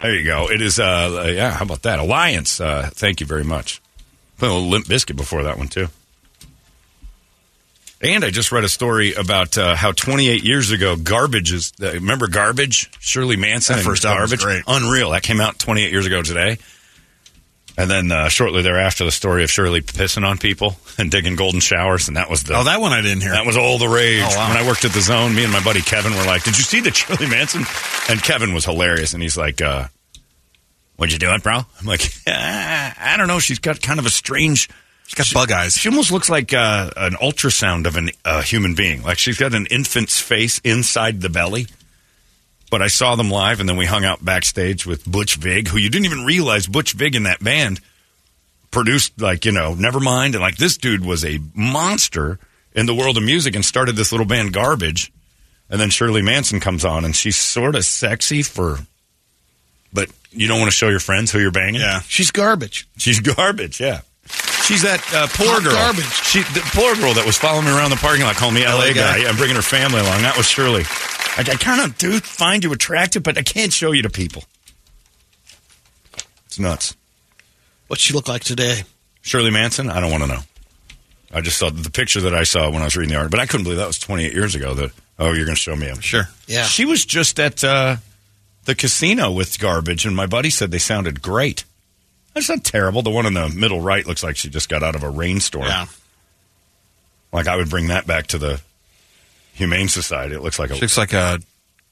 There you go. It is, uh, yeah, how about that? Alliance. Uh, thank you very much. Put a little Limp Bizkit before that one, too. And I just read a story about uh, how 28 years ago, Garbage is. Uh, remember Garbage? Shirley Manson. That first Garbage. great. Unreal. That came out 28 years ago today. And then uh, shortly thereafter, the story of Shirley pissing on people and digging golden showers, and that was the Oh, that one I didn't hear. that was all the rage. Oh, wow. When I worked at the Zone, me and my buddy Kevin were like, "Did you see the Shirley Manson?" And Kevin was hilarious, and he's like, uh, "What'd you do it, bro?" I'm like, "Ah, "I don't know. She's got kind of a strange." She's got bug eyes. She almost looks like uh, an ultrasound of a uh, human being. Like she's got an infant's face inside the belly. But I saw them live, and then we hung out backstage with Butch Vig, who you didn't even realize Butch Vig in that band produced, like, you know, Nevermind. And like this dude was a monster in the world of music and started this little band, Garbage. And then Shirley Manson comes on, and she's sort of sexy for, but you don't want to show your friends who you're banging. Yeah. She's garbage. She's garbage, yeah. She's that uh, poor Hot girl. garbage. She, the poor girl that was following me around the parking lot, calling me LA, LA guy, guy. and bringing her family along. That was Shirley. I, I kind of do find you attractive, but I can't show you to people. It's nuts. What's she look like today? Shirley Manson, I don't want to know. I just saw the picture that I saw when I was reading the article, but I couldn't believe that was 28 years ago. That oh, you're going to show me him. Sure. Yeah. She was just at uh, the casino with garbage, and my buddy said they sounded great. That's not terrible. The one in the middle right looks like she just got out of a rainstorm. Yeah. Like I would bring that back to the Humane Society. It looks like a She looks like a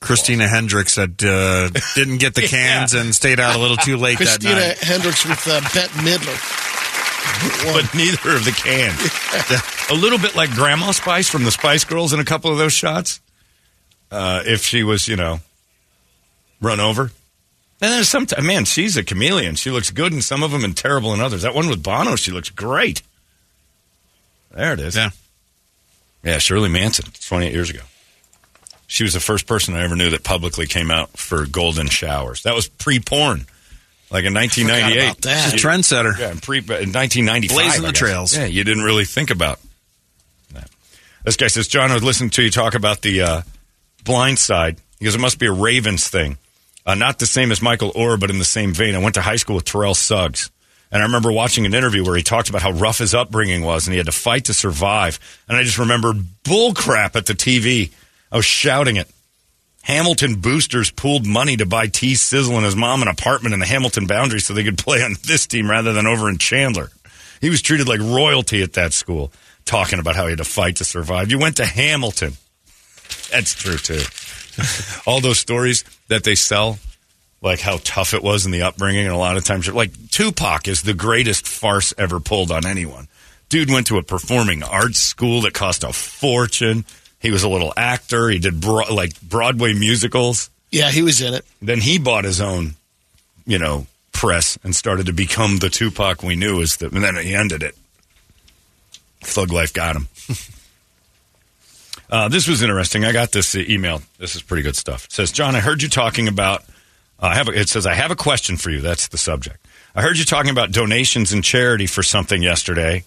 Christina Hendricks that uh, didn't get the cans and stayed out a little too late that night. Christina night. Hendricks with uh, Bette Midler. but neither of the can. a little bit like Grandma Spice from the Spice Girls in a couple of those shots. Uh, if she was, you know, run over. And there's some, man, she's a chameleon. She looks good in some of them and terrible in others. That one with Bono, she looks great. There it is. Yeah. Yeah, Shirley Manson, 28 years ago. She was the first person I ever knew that publicly came out for golden showers. That was pre-porn, like in 1998. about that. She's a trendsetter. Yeah, in, pre, in 1995. Blazing the trails. Yeah, you didn't really think about that. This guy says, John, I was listening to you talk about the uh, blind side because it must be a Ravens thing. Uh, not the same as Michael Oher, but in the same vein. I went to high school with Terrell Suggs. And I remember watching an interview where he talked about how rough his upbringing was and he had to fight to survive. And I just remember bullcrap at the TV. I was shouting it. Hamilton boosters pooled money to buy T Sizzle and his mom an apartment in the Hamilton boundary so they could play on this team rather than over in Chandler. He was treated like royalty at that school, talking about how he had to fight to survive. You went to Hamilton. That's true, too. All those stories that they sell, like how tough it was in the upbringing, and a lot of times, like Tupac is the greatest farce ever pulled on anyone. Dude went to a performing arts school that cost a fortune. He was a little actor. He did bro- like Broadway musicals. Yeah, he was in it. Then he bought his own, you know, press and started to become the Tupac we knew as the. And then he ended it. Thug life got him. uh, this was interesting. I got this email. This is pretty good stuff. It says, John, I heard you talking about. I have. A, it says, I have a question for you. That's the subject. I heard you talking about donations and charity for something yesterday.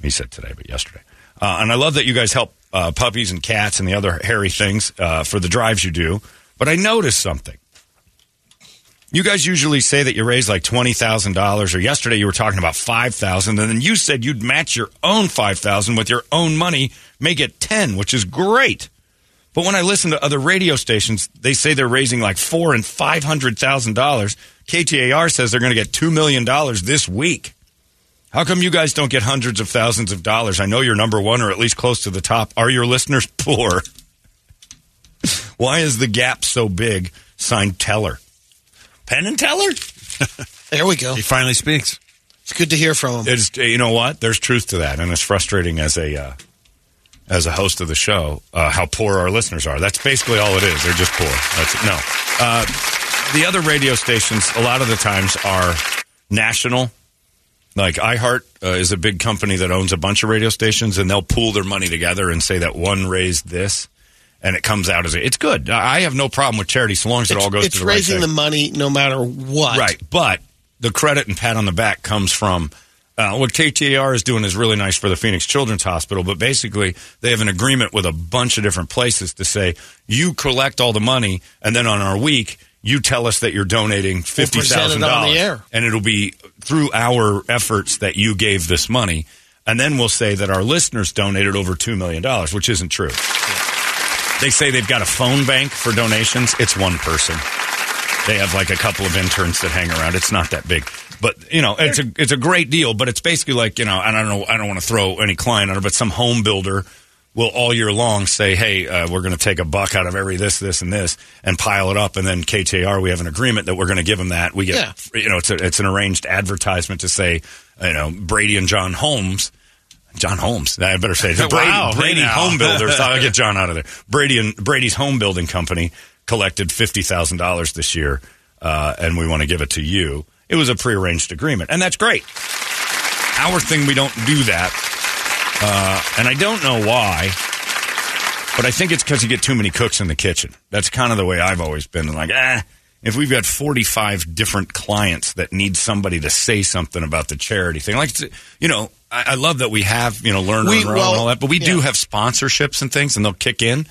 He said today, but yesterday. Uh, and I love that you guys help uh, puppies and cats and the other hairy things uh, for the drives you do. But I noticed something. You guys usually say that you raise like twenty thousand dollars, or yesterday you were talking about five thousand, and then you said you'd match your own five thousand with your own money, make it ten, which is great. But when I listen to other radio stations, they say they're raising like four and five hundred thousand dollars. KTAR says they're going to get two million dollars this week. How come you guys don't get hundreds of thousands of dollars? I know you're number one or at least close to the top. Are your listeners poor? Why is the gap so big? Signed Teller. Penn and Teller? There we go. He finally speaks. It's good to hear from him. It's you know what? There's truth to that, and it's frustrating as a uh, as a host of the show uh, how poor our listeners are. That's basically all it is. They're just poor. That's it. no. Uh, the other radio stations, a lot of the times, are national. Like iHeart uh, is a big company that owns a bunch of radio stations, and they'll pool their money together and say that one raised this, and it comes out as a, it's good. I have no problem with charity so long as it all goes it's to the right raising thing. the money no matter what. Right, but the credit and pat on the back comes from uh, what KTAR is doing is really nice for the Phoenix Children's Hospital, but basically they have an agreement with a bunch of different places to say you collect all the money, and then on our week you tell us that you're donating fifty thousand present it on the dollars, and it'll be through our efforts that you gave this money, and then we'll say that our listeners donated over two million dollars, which isn't true. They say they've got a phone bank for donations. It's one person. They have like a couple of interns that hang around. It's not that big, but you know, it's a it's a great deal. But it's basically like you know, and I don't know, I don't want to throw any client on it, but some home builder will all year long say, "Hey, uh, we're going to take a buck out of every this, this, and this, and pile it up." And then KTR, we have an agreement that we're going to give them that. We get, you know, it's a, it's an arranged advertisement to say, you know, Brady and John Holmes. John Holmes. I better say it. Brady, Wow, Brady now. Home Builders. I'll get John out of there. Brady and Brady's home building company collected fifty thousand dollars this year, uh, and we want to give it to you. It was a prearranged agreement, and that's great. Our thing, we don't do that, uh, and I don't know why, but I think it's because you get too many cooks in the kitchen. That's kind of the way I've always been. Like, ah, if we've got forty-five different clients that need somebody to say something about the charity thing, like you know, I, I love that we have you know learn We- and Row well, and all that, but we do have sponsorships and things, and they'll kick in.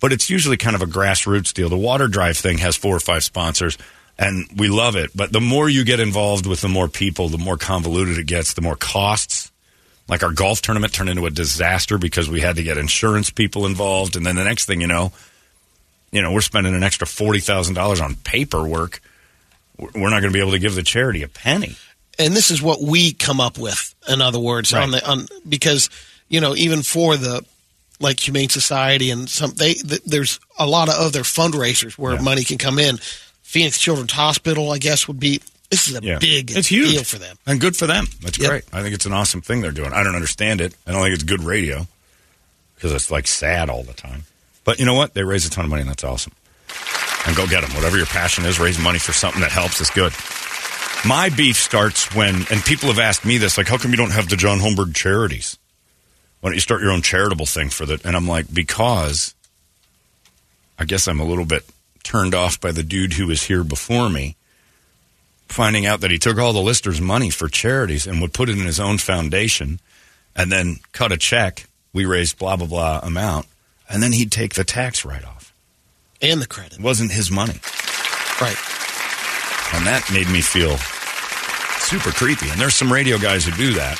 But it's usually kind of a grassroots deal. The water drive thing has four or five sponsors, and we love it. But the more you get involved with the more people, the more convoluted it gets, the more costs. Like our golf tournament turned into a disaster because we had to get insurance people involved, and then the next thing you know, you know, we're spending an extra forty thousand dollars on paperwork. We're not going to be able to give the charity a penny. and this is what we come up with. In other words, on the on because you know even for the like Humane Society and some they th- there's a lot of other fundraisers where Yeah. money can come in. Phoenix Children's Hospital, I guess, would be this is a Yeah. big It's huge. deal for them. And good for them. That's Yep. great. I think it's an awesome thing they're doing. I don't understand it. I don't think it's good radio because it's like sad all the time. But you know what? They raise a ton of money and that's awesome. And go get them. Whatever your passion is, raise money for something that helps is good. My beef starts when, and people have asked me this, like, how come you don't have the John Holmberg charities? Why don't you start your own charitable thing for that? And I'm like, because I guess I'm a little bit turned off by the dude who was here before me finding out that he took all the listers' money for charities and would put it in his own foundation and then cut a check. We raised blah, blah, blah amount. And then he'd take the tax write off. And the credit. It wasn't his money. Right. And that made me feel super creepy. And there's some radio guys who do that.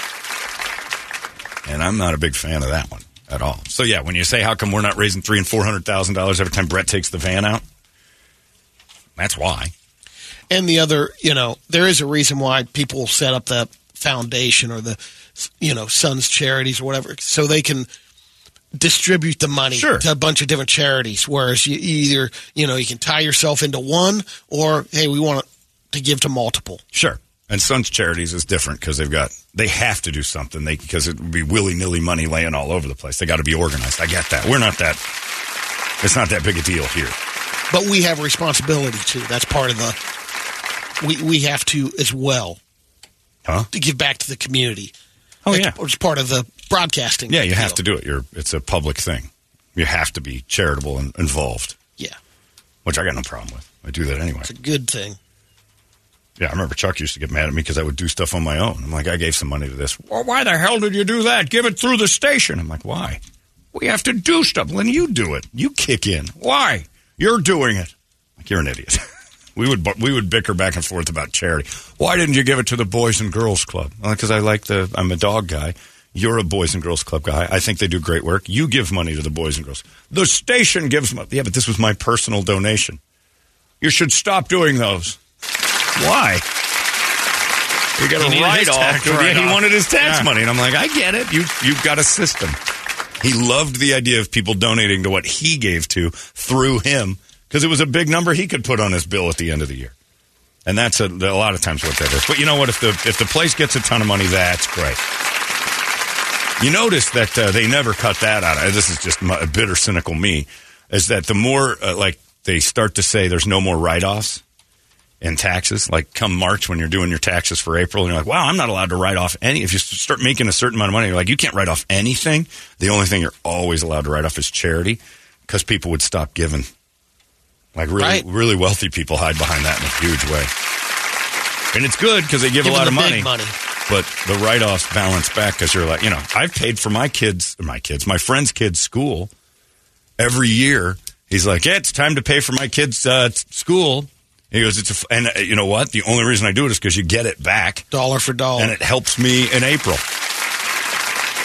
And I'm not a big fan of that one at all. So yeah, when you say how come we're not raising three and four hundred thousand dollars every time Brett takes the van out, that's why. And the other, you know, there is a reason why people set up the foundation or the, you know, Suns Charities or whatever, so they can distribute the money Sure. to a bunch of different charities. Whereas you either, you know, you can tie yourself into one, or hey, we want to give to multiple. Sure. And Suns Charities is different because they've got they have to do something. They because it would be willy nilly money laying all over the place. They got to be organized. I get that. We're not that. It's not that big a deal here. But we have a responsibility too. That's part of the. We we have to as well Huh? to give back to the community. Oh It's- yeah. it's part of the broadcasting. Yeah, you have to do it. You're it's a public thing. You have to be charitable and involved, Yeah, which I got no problem with. I do that anyway. it's a good thing. Yeah, I remember Chuck used to get mad at me because I would do stuff on my own. I'm like, I gave some money to this. Well, why the hell did you do that? Give it through the station. I'm like, why? We have to do stuff. Well, then you do it. You kick in. Why? You're doing it. Like you're an idiot. we would we would bicker back and forth about charity. Why didn't you give it to the Boys and Girls Club? Because I like the. I'm a dog guy. You're a Boys and Girls Club guy. I think they do great work. You give money to the Boys and Girls. The station gives money. Yeah, but this was my personal donation. You should stop doing those. Why? You got a write off. Yeah, he wanted his tax Yeah. money, and I'm like, I get it. You you've got a system. He loved the idea of people donating to what he gave to through him because it was a big number he could put on his bill at the end of the year. And that's a, a lot of times what that is. But you know what? If the if the place gets a ton of money, that's great. You notice that uh, they never cut that out. Uh, This is just my, bitter, cynical me. Is that the more uh, like they start to say there's no more write offs in taxes? Like come March when you're doing your taxes for April, and you're like, wow, I'm not allowed to write off any. If you start making a certain amount of money, you're like, you can't write off anything. The only thing you're always allowed to write off is charity because people would stop giving. Like really, Right. really wealthy people hide behind that in a huge way. And it's good because they give Give a lot of money money. but the write-offs balance back because you're like, you know, I've paid for my kids, my kids, my friend's kids' school every year. He's like, yeah, it's time to pay for my kids' uh, school. He goes, it's a, f- and uh, you know what? The only reason I do it is because you get it back, Dollar for dollar. and it helps me in April.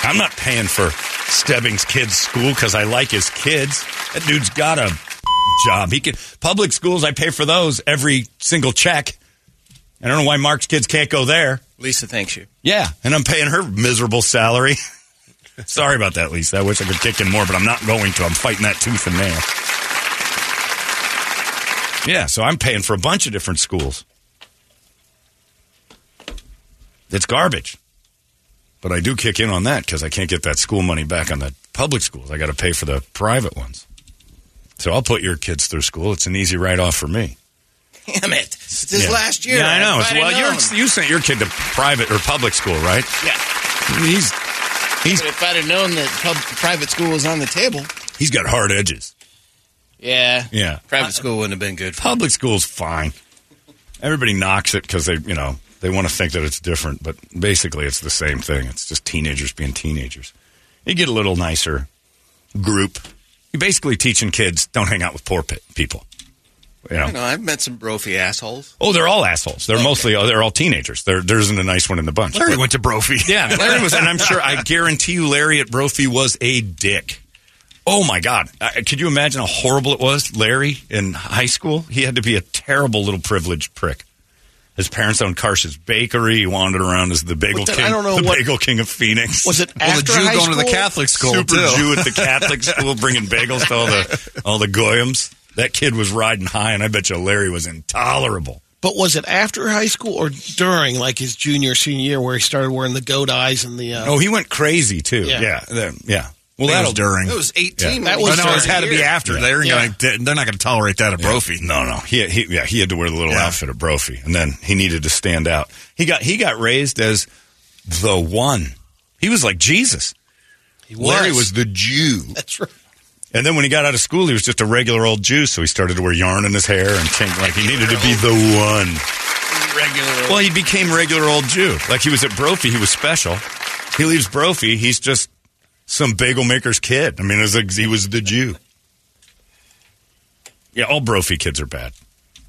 I'm not paying for Stebbings' kids' school because I like his kids. That dude's got a job. He can public schools. I pay for those every single check. I don't know why Mark's kids can't go there. Lisa thanks you. Yeah, and I'm paying her miserable salary. Sorry about that, Lisa. I wish I could kick in more, but I'm not going to. I'm fighting that tooth and nail. Yeah, so I'm paying for a bunch of different schools. It's garbage. But I do kick in on that because I can't get that school money back on the public schools. I got to pay for the private ones. So I'll put your kids through school. It's an easy write off for me. Damn it! It's his Yeah. last year. Yeah, I know. I'd well, you're, you sent your kid to private or public school, right? yeah. He's he's But if I'd have known that pub, private school was on the table, he's got hard edges. Yeah, Yeah. private school wouldn't have been good. For Public school's fine. Everybody knocks it because they, you know, they want to think that it's different, but basically it's the same thing. It's just teenagers being teenagers. You get a little nicer group. You're basically teaching kids don't hang out with poor pe- people. You know? I know. I've met some brophy assholes. Oh, they're all assholes. They're mostly uh, they're all teenagers. There there isn't a nice one in the bunch. Larry went to Brophy. Yeah, Larry was, and I'm sure, I guarantee you, Larry at Brophy was a dick. Oh my God! Uh, could you imagine how horrible it was, Larry in high school? He had to be a terrible little privileged prick. His parents owned Karsh's Bakery. He wandered around as the bagel But then king, I don't know the what- bagel king of Phoenix. was it Well, the after Jew high going to the? Catholic school super too. Jew at the Catholic school, bringing bagels to all the all the goyams? That kid was riding high, and I bet you Larry was intolerable. But was it after high school or during, like his junior senior year, where he started wearing the goat eyes and the? Uh, Oh, he went crazy too. Yeah. Yeah, yeah. Yeah. Well, that was during. It was Yeah. eighteen. That was he Oh, no, it started had to be here. after. They were Yeah. gonna, they're not going to tolerate that at Brophy. No, no. He, he yeah, he had to wear the little Yeah. outfit at Brophy, and then he needed to stand out. He got he got raised as the one. He was like Jesus. he Larry was the Jew, That's right. and then when he got out of school, he was just a regular old Jew. So he started to wear yarn in his hair and change like he needed to be the one. Regular. Well, he became regular old Jew. Like he was at Brophy, he was special. He leaves Brophy, he's just some bagel maker's kid. I mean, it was like he was the Jew. Yeah, all Brophy kids are bad,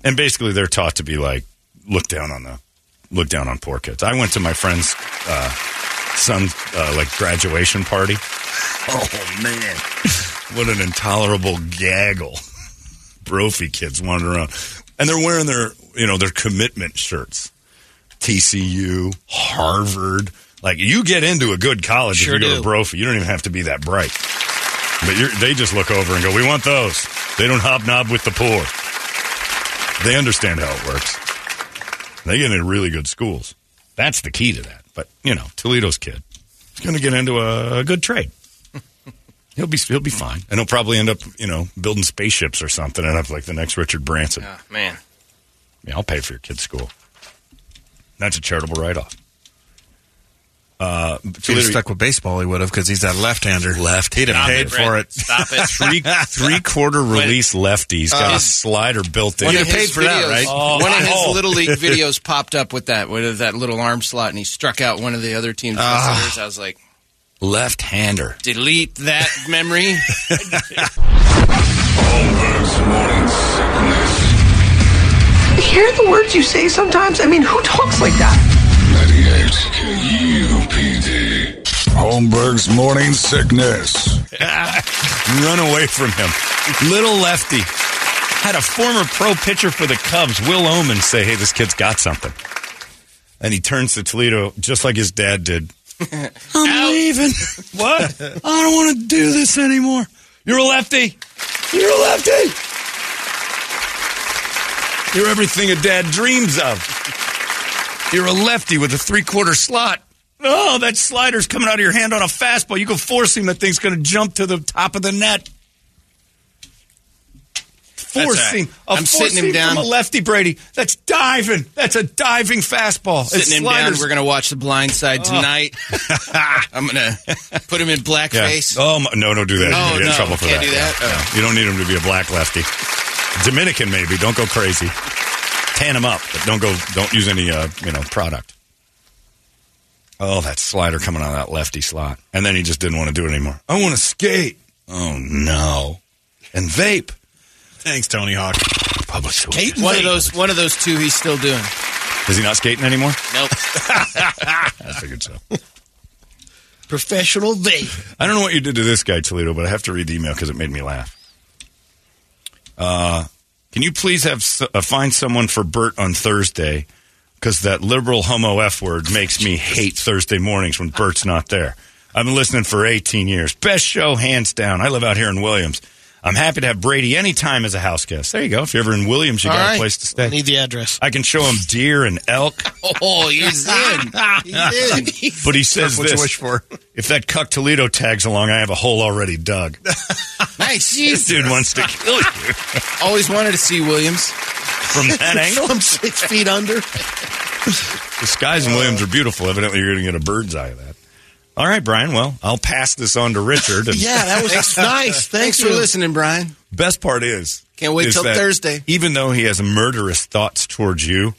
and basically they're taught to be like look down on the look down on poor kids. I went to my friend's uh, son's uh, like graduation party. Oh man, what an intolerable gaggle! Brophy kids wandering around, and they're wearing their you know their commitment shirts. TCU, Harvard. Like you get into a good college Sure if you go do. to Brophy. You don't even have to be that bright. But you're, they just look over and go, "We want those." They don't hobnob with the poor. They understand how it works. They get into really good schools. That's the key to that. But you know, Toledo's kid is going to get into a, a good trade. He'll be he'll be fine, and he'll probably end up you know building spaceships or something, and up like the next Richard Branson. Ah, man. Yeah, I'll pay for your kid's school. That's a charitable write off. Uh, If he'd have stuck with baseball, he would have because he's that left-hander. Left. He'd have Stop paid it, for it. Stop it. three three quarter release lefties got a slider built in. One You'd have paid for that, videos- right? Oh, one of his oh. little league videos popped up with that, with that little arm slot, and he struck out one of the other team's listeners. I was like, Left hander. delete that memory. Holmberg's morning sickness. hear the words you say sometimes? I mean, who talks like that? 98 KUPD. Holmberg's morning sickness. Run away from him. Little lefty. Had a former pro pitcher for the Cubs, Will Ohman, say, hey, this kid's got something. And he turns to Toledo just like his dad did. I'm leaving. what? I don't want to do this anymore. You're a lefty. You're a lefty. You're everything a dad dreams of. You're a lefty with a three quarter slot. Oh, that slider's coming out of your hand on a fastball. You can force him, that thing's going to jump to the top of the net. Force That's right. I'm sitting him down. From a lefty, Brady. That's diving. That's a diving fastball. Sitting It's him down. sliders. We're going to watch The Blind Side oh. tonight. I'm going to put him in Yeah. blackface. Oh my, no! Don't do that. Oh, you get in no. trouble for Can't that. do that? Yeah. Oh. You don't need him to be a black lefty. Dominican maybe. Don't go crazy. Tan him up, but don't go. Don't use any uh, you know product. Oh, that slider coming out of that lefty slot, and then he just didn't want to do it anymore. I want to skate. Oh no, and vape. Thanks, Tony Hawk. Public school. One of those, one of those two, he's still doing. Is he not skating anymore? Nope. I figured so. Professional vape. I don't know what you did to this guy, Toledo, but I have to read the email because it made me laugh. Uh, can you please have uh, find someone for Bert on Thursday? Because that liberal homo f word makes me hate Thursday mornings when Bert's not there. I've been listening for 18 years. Best show, hands down. I live out here in Williams. I'm happy to have Brady anytime as a house guest. There you go. If you're ever in Williams, you All got right. a place to stay. I need the address. I can show him deer and elk, Oh, he's in. He's in. but he says What you this: wish for? If that cuck Toledo tags along, I have a hole already dug. Nice. This dude wants to kill you Always wanted to see Williams. from that angle. I'm six feet under. The skies in Williams are beautiful. Evidently, you're going to get a bird's eye of that. All right, Brian. Well, I'll pass this on to Richard. And Yeah, that was nice. Thanks Thanks for listening, Brian. Best part is, Can't wait is till Thursday. Even though he has murderous thoughts towards you,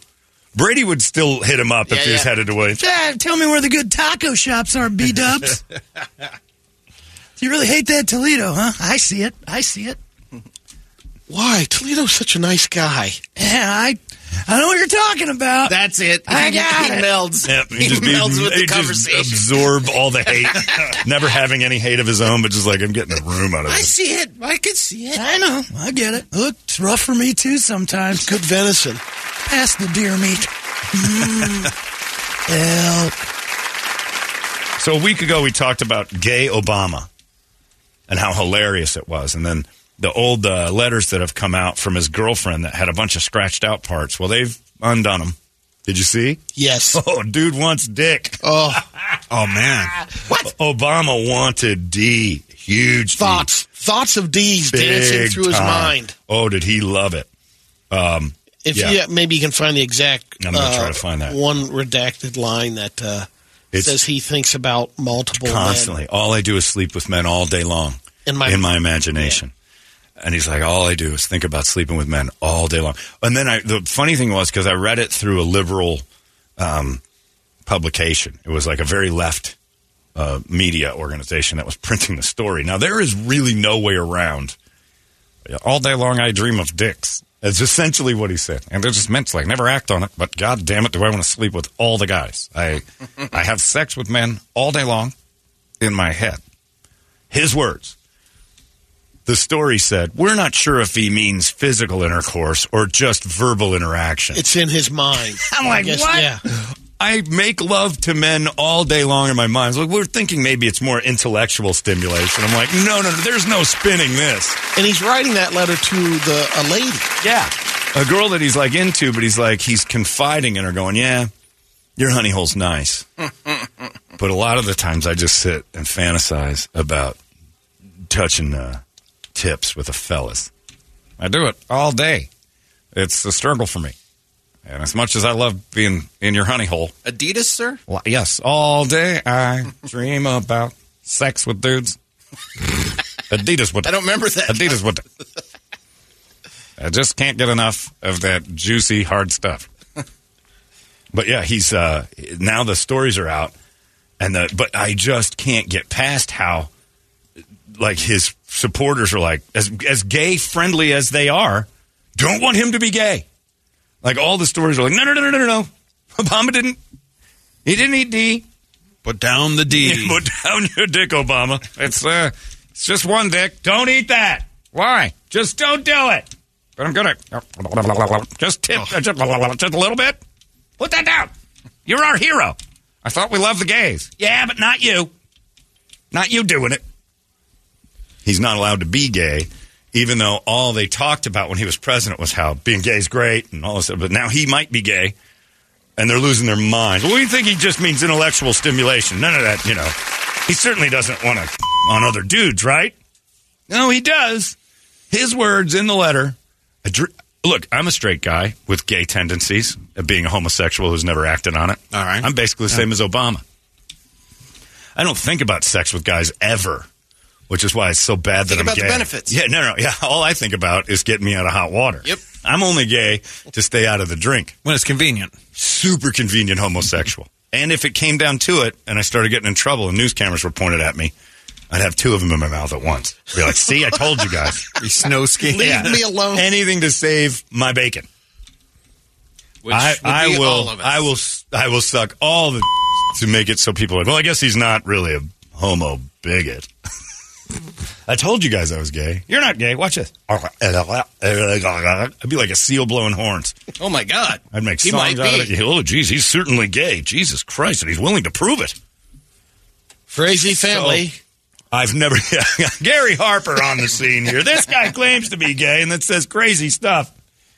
Brady would still hit him up if Yeah, he was yeah. headed away. Dad, tell me where the good taco shops are, B Dubs. you really hate that Toledo, huh? I see it. I see it. Why? Toledo's such a nice guy. Yeah, I, I know what you're talking about. That's it. I he, got he it. melds. Yep, he just be- melds with he the just conversation. absorb all the hate, never having any hate of his own, but just like I'm getting a room out of it. I see it. I can see it. I know, I get it. Look, it's rough for me too sometimes. Good venison. Pass the deer meat. Mm. Elk. So a week ago, we talked about gay Obama and how hilarious it was, and then the old uh, letters that have come out from his girlfriend that had a bunch of scratched out parts. Well, they've undone them. Did you see? Yes. Oh, dude wants dick. Oh, Oh man, What? Obama wanted D. Huge D. thoughts. Thoughts of D's Big dancing through his mind. Oh, did he love it? Um, If Yeah. yeah. maybe you can find the exact. I'm gonna uh, try to find that. one redacted line that uh, says he thinks about multiple constantly. All I do is sleep with men all day long In my- in my imagination. And he's like, all I do is think about sleeping with men all day long. And then I, the funny thing was because I read it through a liberal um, publication. It was like a very left uh, media organization that was printing the story. Now there is really no way around. All day long, I dream of dicks. It's essentially what he said, and they're just meant to like never act on it. But god damn it, do I want to sleep with all the guys? I I have sex with men all day long in my head. His words. The story said, We're not sure if he means physical intercourse or just verbal interaction. It's in his mind. I'm I like, guess, what? Yeah. I make love to men all day long in my mind. Like, we're thinking maybe it's more intellectual stimulation. I'm like, no, no, no, there's no spinning this. And he's writing that letter to the a lady. Yeah. A girl that he's like into, but he's like, he's confiding in her, going, yeah, your honey hole's nice. but a lot of the times I just sit and fantasize about touching uh, tips with the fellas. I do it all day. It's a struggle for me. And as much as I love being in your honey hole, Adidas, sir? well, yes, all day I dream about sex with dudes. Adidas would. I don't remember that. Adidas would. I just can't get enough of that juicy, hard stuff. But yeah, he's uh, now the stories are out, and the but I just can't get past how like his supporters are like as as gay friendly as they are, don't want him to be gay. Like all the stories are like, no, no, no, no, no, no. Obama didn't. He didn't eat D. put down the D. Put down your dick, Obama. It's uh, it's just one dick. Don't eat that. Why? Just don't do it. But I'm gonna just tip just, just a little bit. Put that down. You're our hero. I thought we loved the gays. Yeah, but not you. Not you doing it. He's not allowed to be gay even though all they talked about when he was president was how being gay is great and all this, but now he might be gay, and they're losing their minds. Well, we think he just means intellectual stimulation. None of that, you know. He certainly doesn't want to on other dudes, right? No, he does. His words in the letter. Look, I'm a straight guy with gay tendencies, of being a homosexual who's never acted on it. All right. I'm basically the same as Obama. I don't think about sex with guys ever, which is why it's so bad that Think I'm about the gay. benefits. Yeah, no, no, yeah. All I think about is getting me out of hot water. Yep. I'm only gay to stay out of the drink. When it's convenient. Super convenient homosexual. And if it came down to it, and I started getting in trouble, and news cameras were pointed at me, I'd have two of them in my mouth at once. Be like, "See, I told you guys." Be snow skiing. Leave me alone. Anything to save my bacon. Which I, would I be will. all of us. I will. I will suck all the to make it so people are like. Well, I guess he's not really a homo bigot. I told you guys I was gay. You're not gay. Watch this. I'd be like a seal blowing horns. Oh my God! I'd make he songs out of it. Oh, geez, he's certainly gay. Jesus Christ, and he's willing to prove it. Crazy family. I've never Gary Harper on the scene here. This guy claims to be gay and then says crazy stuff.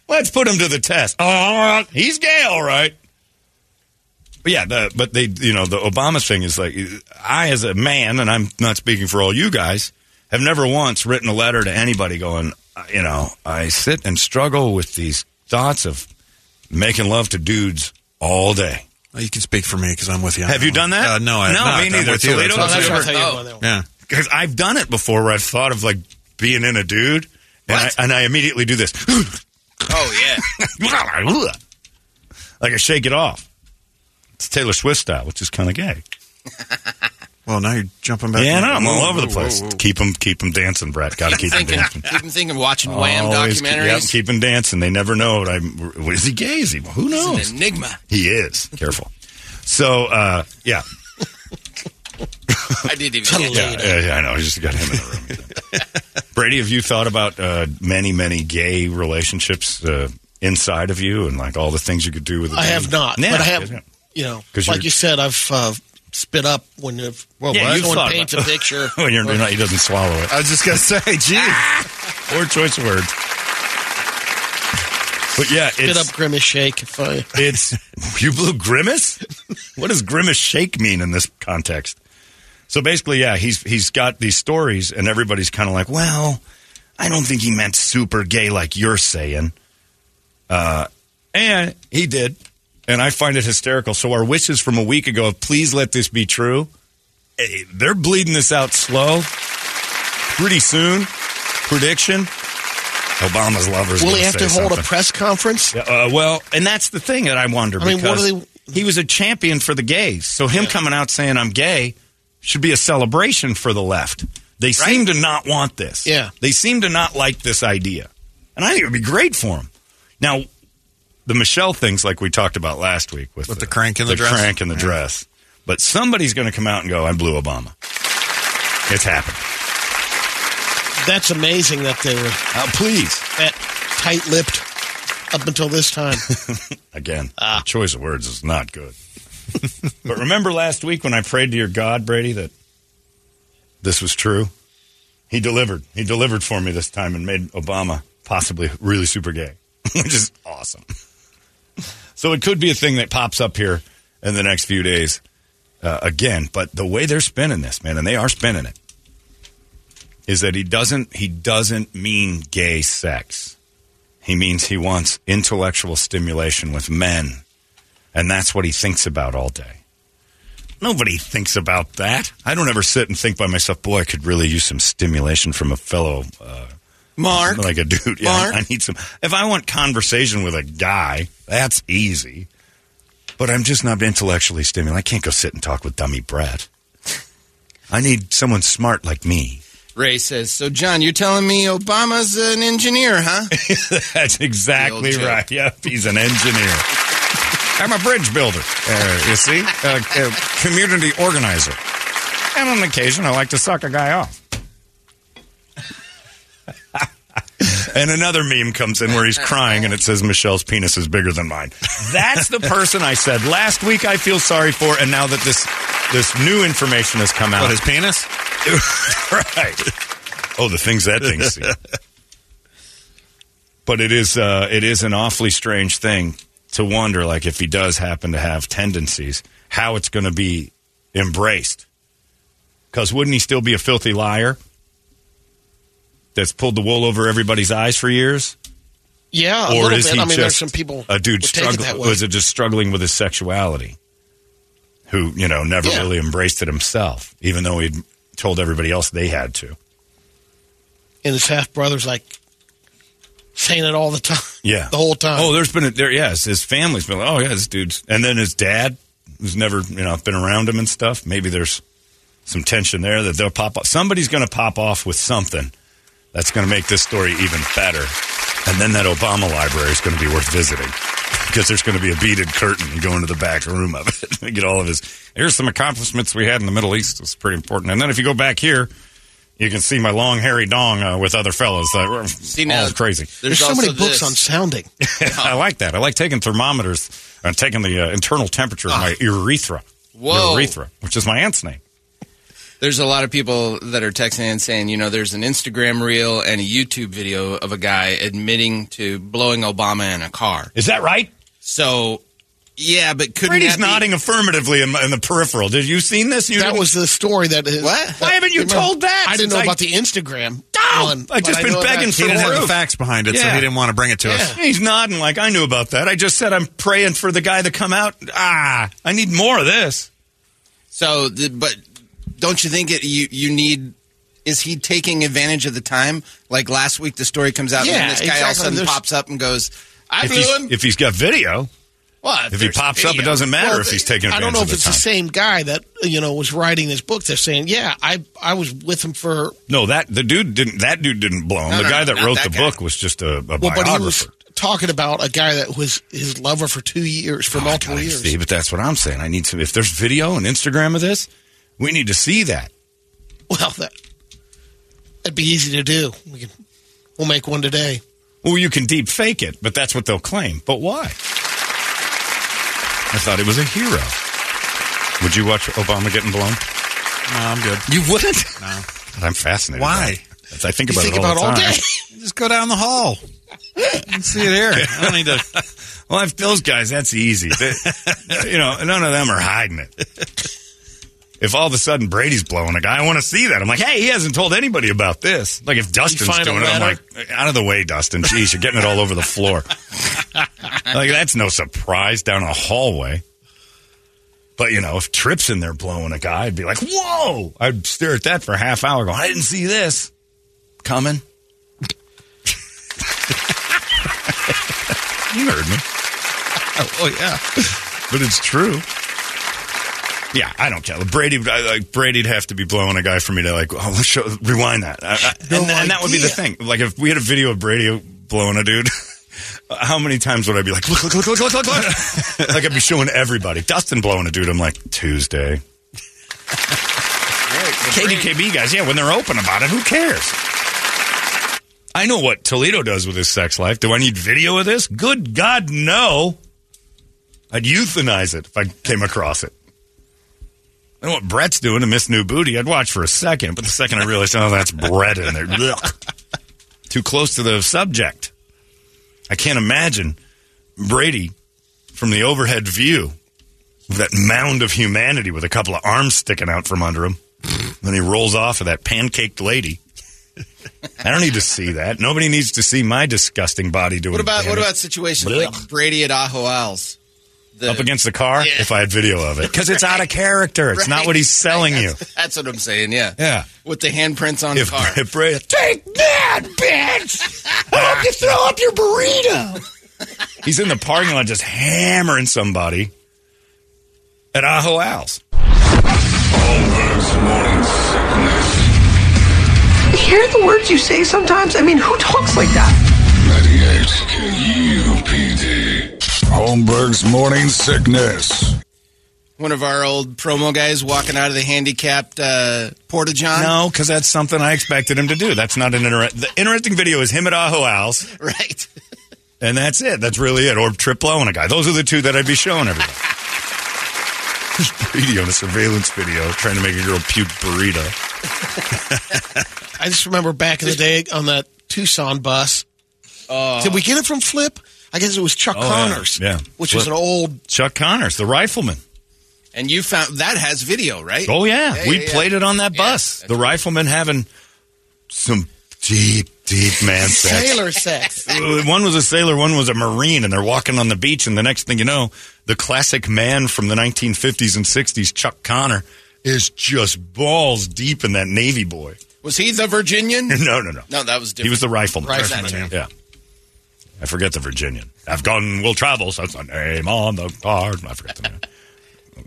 Let's put him to the test. Uh, he's gay, all right. But yeah, the, but they, you know, the Obama thing is like, I as a man, and I'm not speaking for all you guys, have never once written a letter to anybody going, uh, you know, I sit and struggle with these thoughts of making love to dudes all day. Well, you can speak for me because I'm with you. Have you one. done that? Uh, no, I No, not. me neither. with you. Toledo, That's what that's I'm what saying. I tell you Oh. about that one. Yeah. because I've done it before where I've thought of like being in a dude and I, and I immediately do this Oh yeah. like I shake it off it's Taylor Swift style which is kind of gay Well, now you're jumping back. yeah no, I'm all over the place whoa, whoa. keep them keep them dancing Brett gotta keep them dancing keep him thinking, of watching Wham Always keep- documentaries. yep, keep them dancing they never know what I'm what is he gay is he who knows It's an enigma. he is careful so uh yeah I didn't even get Yeah, yeah, yeah, I know. I just got him in the room. Brady, have you thought about uh, many, many gay relationships uh, inside of you and like all the things you could do with? a I dude? have not, Yeah, but I have. Yeah. You know, 'Cause like you're- said, I've uh, spit up when you've, well, Yeah, you've someone thought paints a picture. when you're, you're not, he doesn't swallow it. I was just gonna say, gee, Or choice of words. But yeah, spit it's, up grimace shake. If I, it's you blew grimace. What does grimace shake mean in this context? So basically, yeah, he's he's got these stories, and everybody's kind of like, well, I don't think he meant super gay like you're saying. Uh, and he did, and I find it hysterical. So our wishes from a week ago, of please let this be true. eh, They're bleeding this out slow. Pretty soon, prediction. Obama's lovers. will he have to hold a press conference? Uh, well, and that's the thing that I wonder. I mean, what because do they- He was a champion for the gays, so him coming out saying I'm gay should be a celebration for the left. They seem to not want this. Yeah. they seem to not like this idea, and I think it would be great for him. Now, the Michelle things, like we talked about last week, with, With the crank in the dress? crank in the Yeah. dress, but somebody's going to come out and go, "I blew Obama." It's happened. That's amazing that they were Uh, please, that tight-lipped up until this time. Again, Ah. the choice of words is not good. but remember last week when I prayed to your God, Brady, that this was true? He delivered. He delivered for me this time and made Obama possibly really super gay, which is awesome. So it could be a thing that pops up here in the next few days uh, again. But the way they're spinning this, man, and they are spinning it, is that he doesn't he doesn't mean gay sex. He means he wants intellectual stimulation with men. And that's what he thinks about all day. Nobody thinks about that. I don't ever sit and think by myself, boy, I could really use some stimulation from a fellow, uh, Mark. like a dude. Yeah, Mark? I need some. If I want conversation with a guy, that's easy. But I'm just not intellectually stimulated. I can't go sit and talk with dummy Brett. I need someone smart like me. Ray says, "So, John, you're telling me Obama's an engineer, huh?" That's exactly right. Yep, he's an engineer. I'm a bridge builder. Uh, you see, a, uh, community organizer, and on occasion I like to suck a guy off. And another meme comes in where he's crying, and it says Michelle's penis is bigger than mine. That's the person I said last week. I feel sorry for, and now that this this new information has come out, what his penis? right? Oh, the things that thing see. But it is uh, it is an awfully strange thing to wonder, like if he does happen to have tendencies, how it's going to be embraced. Because wouldn't he still be a filthy liar that's pulled the wool over everybody's eyes for years? Yeah, a or little is bit. he I mean, just there's some people a dude would take it that struggling? Was it just struggling with his sexuality? Who you know never Yeah. really embraced it himself, even though he'd told everybody else they had to. and his half brother's like saying it all the time. Yeah, the whole time. Oh, there's been a, there. Yes, his family's been like, oh yeah, this dude's, and then his dad, who's never you know been around him and stuff. Maybe there's some tension there that they'll pop off. Somebody's going to pop off with something that's going to make this story even better. And then that Obama library is going to be worth visiting because there's going to be a beaded curtain. You go into the back room of it and get all of his. Here's some accomplishments we had in the Middle East. It's pretty important. And then if you go back here, you can see my long hairy dong uh, with other fellas. Uh, See, now, all crazy. there's, so many books this. on sounding. I like that. I like taking thermometers and taking the uh, internal temperature of my urethra. Whoa. Urethra, which is my aunt's name. There's a lot of people that are texting and saying, you know, there's an Instagram reel and a YouTube video of a guy admitting to blowing Obama in a car. Is that right? So, yeah, but couldn't Brady's that be- nodding affirmatively in, in the peripheral. Did you seen this? You That didn't- was the story that is. What? Why haven't you Remember, told that I didn't know I- about the Instagram Oh, one. I've just been know begging for He didn't have the facts behind it, so he didn't want to bring it to us. He's nodding like I knew about that. I just said I'm praying for the guy to come out. Ah, I need more of this. So, but don't you think it, you you need? Is he taking advantage of the time? Like last week, the story comes out, and Yeah, then this guy all of a sudden There's- pops up and goes, "I If blew he's, him." if he's got video, Well, if he there's pops up, it doesn't matter Well, if he's taking I don't know of if the it's time. the same guy that you know was writing this book. They're saying, yeah, I I was with him for No, that the dude didn't. That dude didn't blow him. No, the no, guy no, that wrote that the guy. book was just a, a well, but he biographer. was talking about a guy that was his lover for two years, for Oh, multiple God, years. See, but that's what I'm saying. I need to. If there's video and Instagram of this, we need to see that. Well, that that'd be easy to do. We can, we'll make one today. Well, you can deep fake it, but that's what they'll claim. But why? I thought he was a hero. Would you watch Obama getting blown? No, I'm good. You wouldn't. No. I'm fascinated. Why? by it. I think You about think it all about the all day. Just go down the hall. and see it here. I don't need to. Well, if those guys, that's easy. They- you know, none of them are hiding it. If all of a sudden Brady's blowing a guy, I want to see that. I'm like, hey, he hasn't told anybody about this. Like if Dustin's doing it, I'm like, out of the way, Dustin. Jeez, you're getting it all over the floor. like that's no surprise down a hallway. But you know, if Tripp's in there blowing a guy, I'd be like, whoa! I'd stare at that for a half hour. Go, I didn't see this coming. you heard me. Oh, yeah. but it's true. Yeah, I don't care. Brady, I, like Brady'd have to be blowing a guy for me to like oh, show, rewind that, I, I- No and, and that would be the thing. Like if we had a video of Brady blowing a dude, how many times would I be like, look, look, look, look, look, look, look? like I'd be showing everybody. Dustin blowing a dude, I'm like Tuesday. KDKB guys, yeah, when they're open about it, who cares? I know what Toledo does with his sex life. Do I need video of this? Good God, no. I'd euthanize it if I came across it. I know what Brett's doing to Miss New Booty. I'd watch for a second, but the second I realized, oh, that's Brett in there. Too close to the subject. I can't imagine Brady from the overhead view with that mound of humanity with a couple of arms sticking out from under him. then he rolls off of that pancaked lady. I don't need to see that. Nobody needs to see my disgusting body doing What about what about situations Blech. like Brady at Ajo Al's? The- up against the car Yeah. if I had video of it because it's out of character. It's not what he's selling you. That's, that's what I'm saying. Yeah, Yeah. with the handprints on If, the car. if Brady, take that, bitch! I hope you throw up your burrito. he's in the parking lot just hammering somebody at Ajo Al's. Holmberg's. Hear the words you say sometimes? I mean, who talks like that? 98 KUPD. Holmberg's morning sickness. One of our old promo guys walking out of the handicapped uh, porta john. No, because that's something I expected him to do. That's not an inter- the interesting video. Is him at Ajo Al's, right. and that's it. That's really it. Or Trip blowing a guy. Those are the two that I'd be showing everybody. There's Brady on a surveillance video trying to make a girl puke burrito. I just remember back in the day on that Tucson bus, Did we get it from Flip? I guess it was Chuck Oh. Connors. Yeah. Which was an old. Chuck Connors, the rifleman. And you found that has video, right? Oh yeah, Yeah, we yeah, yeah. played it on that bus. that's The right. rifleman having some deep, deep man sex. Sailor sex. Uh, One was a sailor, one was a marine, and they're walking on the beach. And the next thing you know, the classic man from the 1950s and 60s, Chuck Connor, is just balls deep in that Navy boy. Was he the Virginian? No, no, no. No, that was different. He was the rifleman. Rifleman, yeah. yeah. I forget the Virginian. I've Afghan will travel. So that's the name on the card. I forget the name.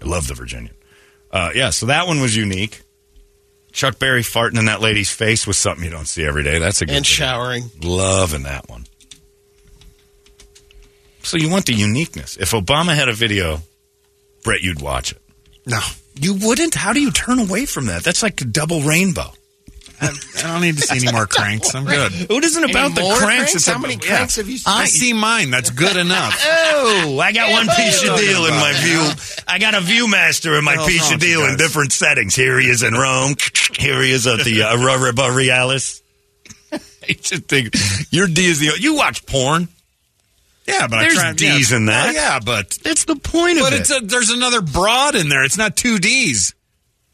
I love the Virginian. Uh, yeah, so that one was unique. Chuck Berry farting in that lady's face was something you don't see every day. That's a good And video. showering. Loving that one. So you want the uniqueness. If Obama had a video, Brett, you'd watch it. No. You wouldn't? How do you turn away from that? That's like a double rainbow. I, I don't need to see any more cranks. I'm good. It isn't about the more cranks. cranks? It's How about- many yeah. cranks have you seen? I see mine. That's good enough. Oh, I got one piece of deal in my view. I got a viewmaster in my Hell's piece of you deal in guys? different settings. Here he is in Rome. Here he is at the uh, Aurora Borealis. I just think your D is the. You watch porn. Yeah, but There's I try, D's yeah, in that. Yeah, but That's the point of it. but it. it's a, there's another broad in there. It's not two D's.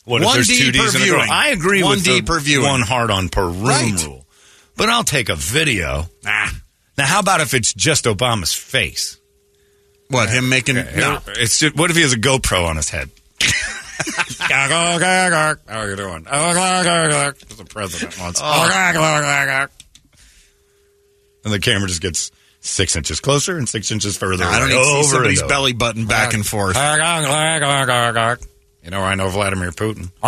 What if one there's D two D's per in a girl? viewing. I agree One with D the per viewing. one hard on per room Right. rule. But I'll take a video. Nah. Now, how about if it's just Obama's face? What him making? No. It's just, what if he has a GoPro on his head? How are you doing? Oh, the president wants. Oh. And the camera just gets six inches closer and six inches further. I don't need to see somebody's belly button back and forth. You know, I know Vladimir Putin.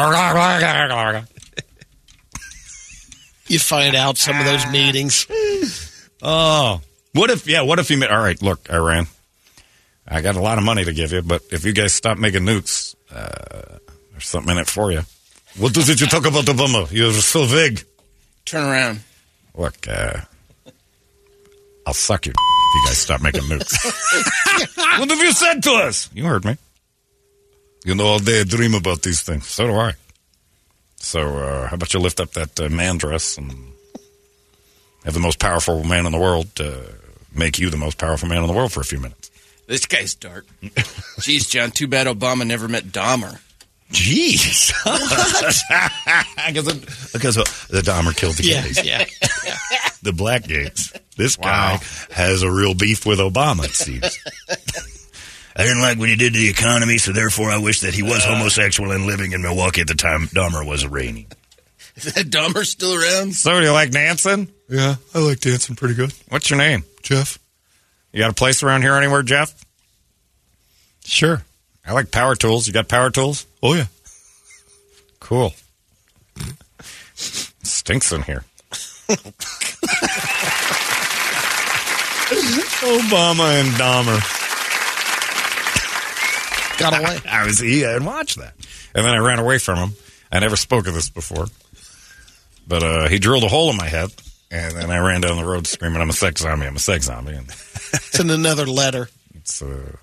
You find out some of those meetings. Oh, what if? Yeah, what if he? ma- All right, look, Iran. I got a lot of money to give you, but if you guys stop making nukes, uh, there's something in it for you. What does it you talk about Obama? You're so vague. Turn around. Look, uh, I'll suck your if you guys stop making nukes. what have you said to us? You heard me. You know, all day I dream about these things. So do I. So, uh, how about you lift up that uh, man dress and have the most powerful man in the world uh, make you the most powerful man in the world for a few minutes? This guy's dark. Jeez, John, too bad Obama never met Dahmer. Jeez. because, of- because the Dahmer killed the Yeah, gays. yeah. the black gays. This guy has a real beef with Obama, it seems. I didn't like what he did to the economy, so therefore I wish that he was uh. homosexual and living in Milwaukee at the time Dahmer was reigning. Is that Dahmer still around? So, do you like dancing? Yeah, I like dancing pretty good. What's your name? Jeff. You got a place around here anywhere, Jeff? Sure. I like power tools. You got power tools? Oh yeah. Cool. Stinks in here. Obama and Dahmer. Got away. I was yeah, and watched that, and then I ran away from him. I never spoke of this before, but uh, he drilled a hole in my head, and then I ran down the road screaming, "I'm a sex zombie! I'm a sex zombie!" And It's in another letter. it's uh,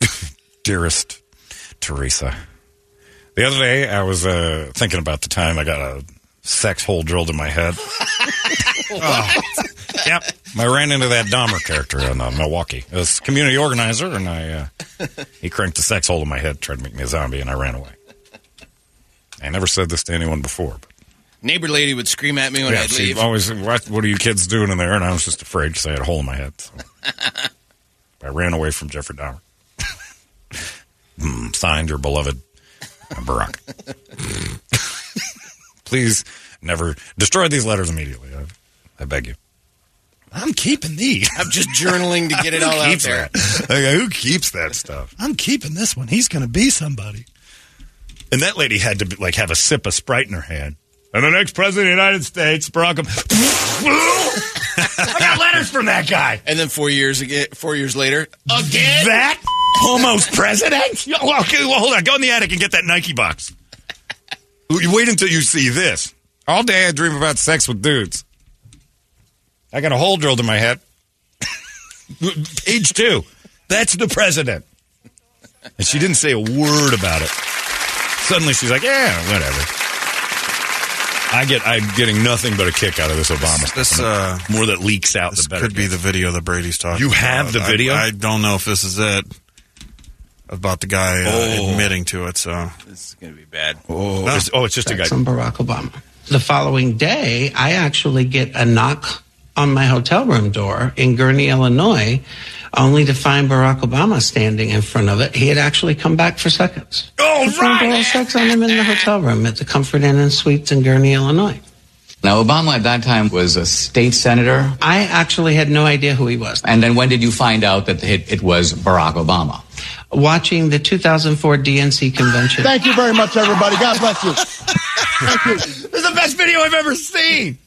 dearest Teresa. The other day, I was uh, thinking about the time I got a sex hole drilled in my head. Oh. Yep, I ran into that Dahmer character in uh, Milwaukee. I was community organizer, and I uh, he cranked a sex hole in my head, tried to make me a zombie, and I ran away. I never said this to anyone before, but Neighbor lady would scream at me when yeah, I'd leave. always, what, what are you kids doing in there? And I was just afraid because I had a hole in my head. So. I ran away from Jeffrey Dahmer. Mm, signed, your beloved Barack. Please never destroy these letters immediately. I, I beg you. I'm keeping these. I'm just journaling to get it all out there. Like, who keeps that stuff? I'm keeping this one. He's going to be somebody. And that lady had to be, like have a sip of Sprite in her hand. And the next president of the United States, Barack Obama. I got letters from that guy. And then four years again, four years later, again. That homo's president? Well, okay, well, hold on. Go in the attic and get that Nike box. Wait until you see this. All day I dream about sex with dudes. I got a hole drilled in my head. Page two. That's the president. And she didn't say a word about it. Suddenly she's like, yeah, whatever. I get I'm getting nothing but a kick out of this Obama. This, stuff. uh, more that leaks out, This the better. could be the video that Brady's talking. You have about. the video? I, I don't know if this is it. About the guy uh, Oh. admitting to it. So This is going to be bad. oh, it's, oh, it's just a guy. on Barack Obama. The following day, I actually get a knock on my hotel room door in Gurnee, Illinois, only to find Barack Obama standing in front of it. He had actually come back for seconds. Oh, Performed oral sex on him in the hotel room at the Comfort Inn and Suites in Gurnee, Illinois. Now, Obama at that time was a state senator. I actually had no idea who he was. And then when did you find out that it, it was Barack Obama? Watching the 2004 DNC convention. Thank you very much, everybody. God bless you. Thank you. This is the best video I've ever seen.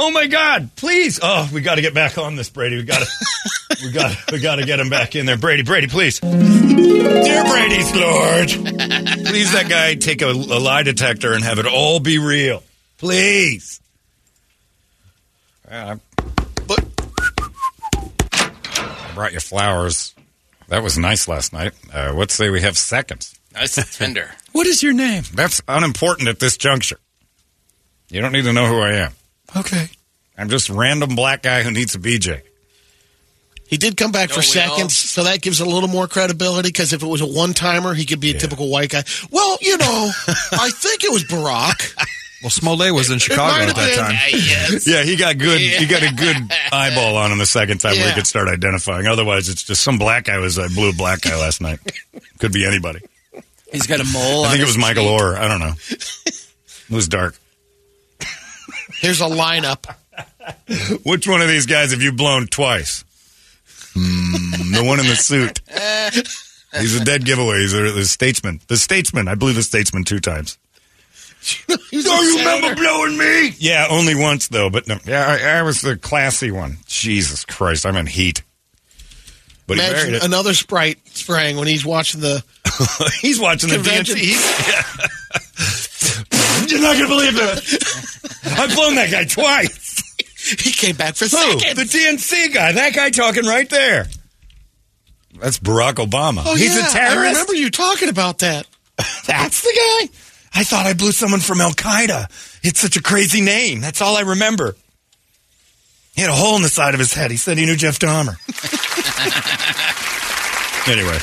Oh my God! Please, oh, we got to get back on this, Brady. We got to, we got, we got to get him back in there, Brady. Brady, please, dear Brady's Lord, please, that guy take a, a lie detector and have it all be real, please. Yeah, But I brought you flowers. That was nice last night. Uh, let's say we have seconds. Nice tender. What is your name? That's unimportant at this juncture. You don't need to know who I am. Okay. I'm just random black guy who needs a BJ. he did come back Don't for we all? seconds, so that gives a little more credibility because if it was a one timer, he could be a typical white guy. Well, you know, I think it was Barack. well, Smollett was in Chicago at that been. time. yes. Yeah, he got good. He got a good eyeball on him the second time where he could start identifying. Otherwise, it's just some black guy was. a blue black guy last night. Could be anybody. He's got a mole. I on think it was Michael cheek. Oher. I don't know. It was dark. Here's a lineup. Which one of these guys have you blown twice? Hmm, the one in the suit. He's a dead giveaway. He's a, the statesman. The statesman. I blew the statesman two times. Don't you remember blowing me? Yeah, only once though. But no, yeah, I, I was the classy one. Jesus Christ, I'm in heat. But Imagine it. another sprite spraying when he's watching the. He's watching the Convention. DNC. You're not going to believe this. I've blown that guy twice. He came back for Who? seconds. The DNC guy. That guy talking right there. That's Barack Obama. Oh, He's yeah, a terrorist. I remember you talking about that. That's the guy. I thought I blew someone from Al Qaeda. It's such a crazy name. That's all I remember. He had a hole in the side of his head. He said he knew Jeff Dahmer. anyway,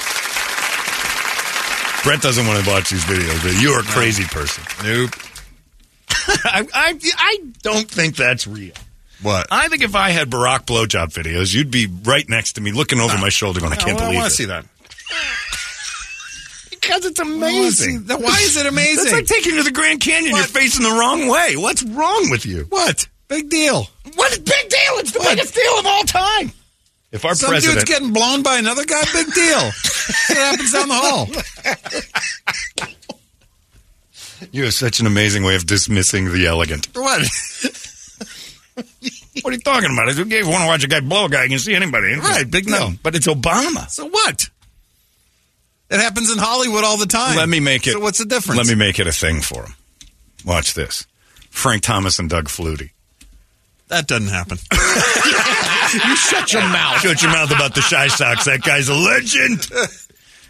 Brett doesn't want to watch these videos, but you're a crazy person. Nope. I, I, I don't think that's real. What? I think if I had Barack blowjob videos, you'd be right next to me, looking over ah. my shoulder, going, "I can't oh, I believe want it." to see that. Because it's amazing. see- Why is it amazing? It's like taking you to the Grand Canyon. You're facing the wrong way. What's wrong with you? what? Big deal. What is big deal? It's the biggest deal of all time. If our Some president, dude's getting blown by another guy. Big deal. It happens down the hall. You have such an amazing way of dismissing the elegant. What? What are you talking about? If you want to watch a guy blow a guy, you can see anybody. Right, big no, deal. but it's Obama. So what? It happens in Hollywood all the time. Let me make it. So what's the difference? Let me make it a thing for him. Watch this: Frank Thomas and Doug Flutie. That doesn't happen. You shut your mouth. Shut your mouth about the Chi Sox. That guy's a legend.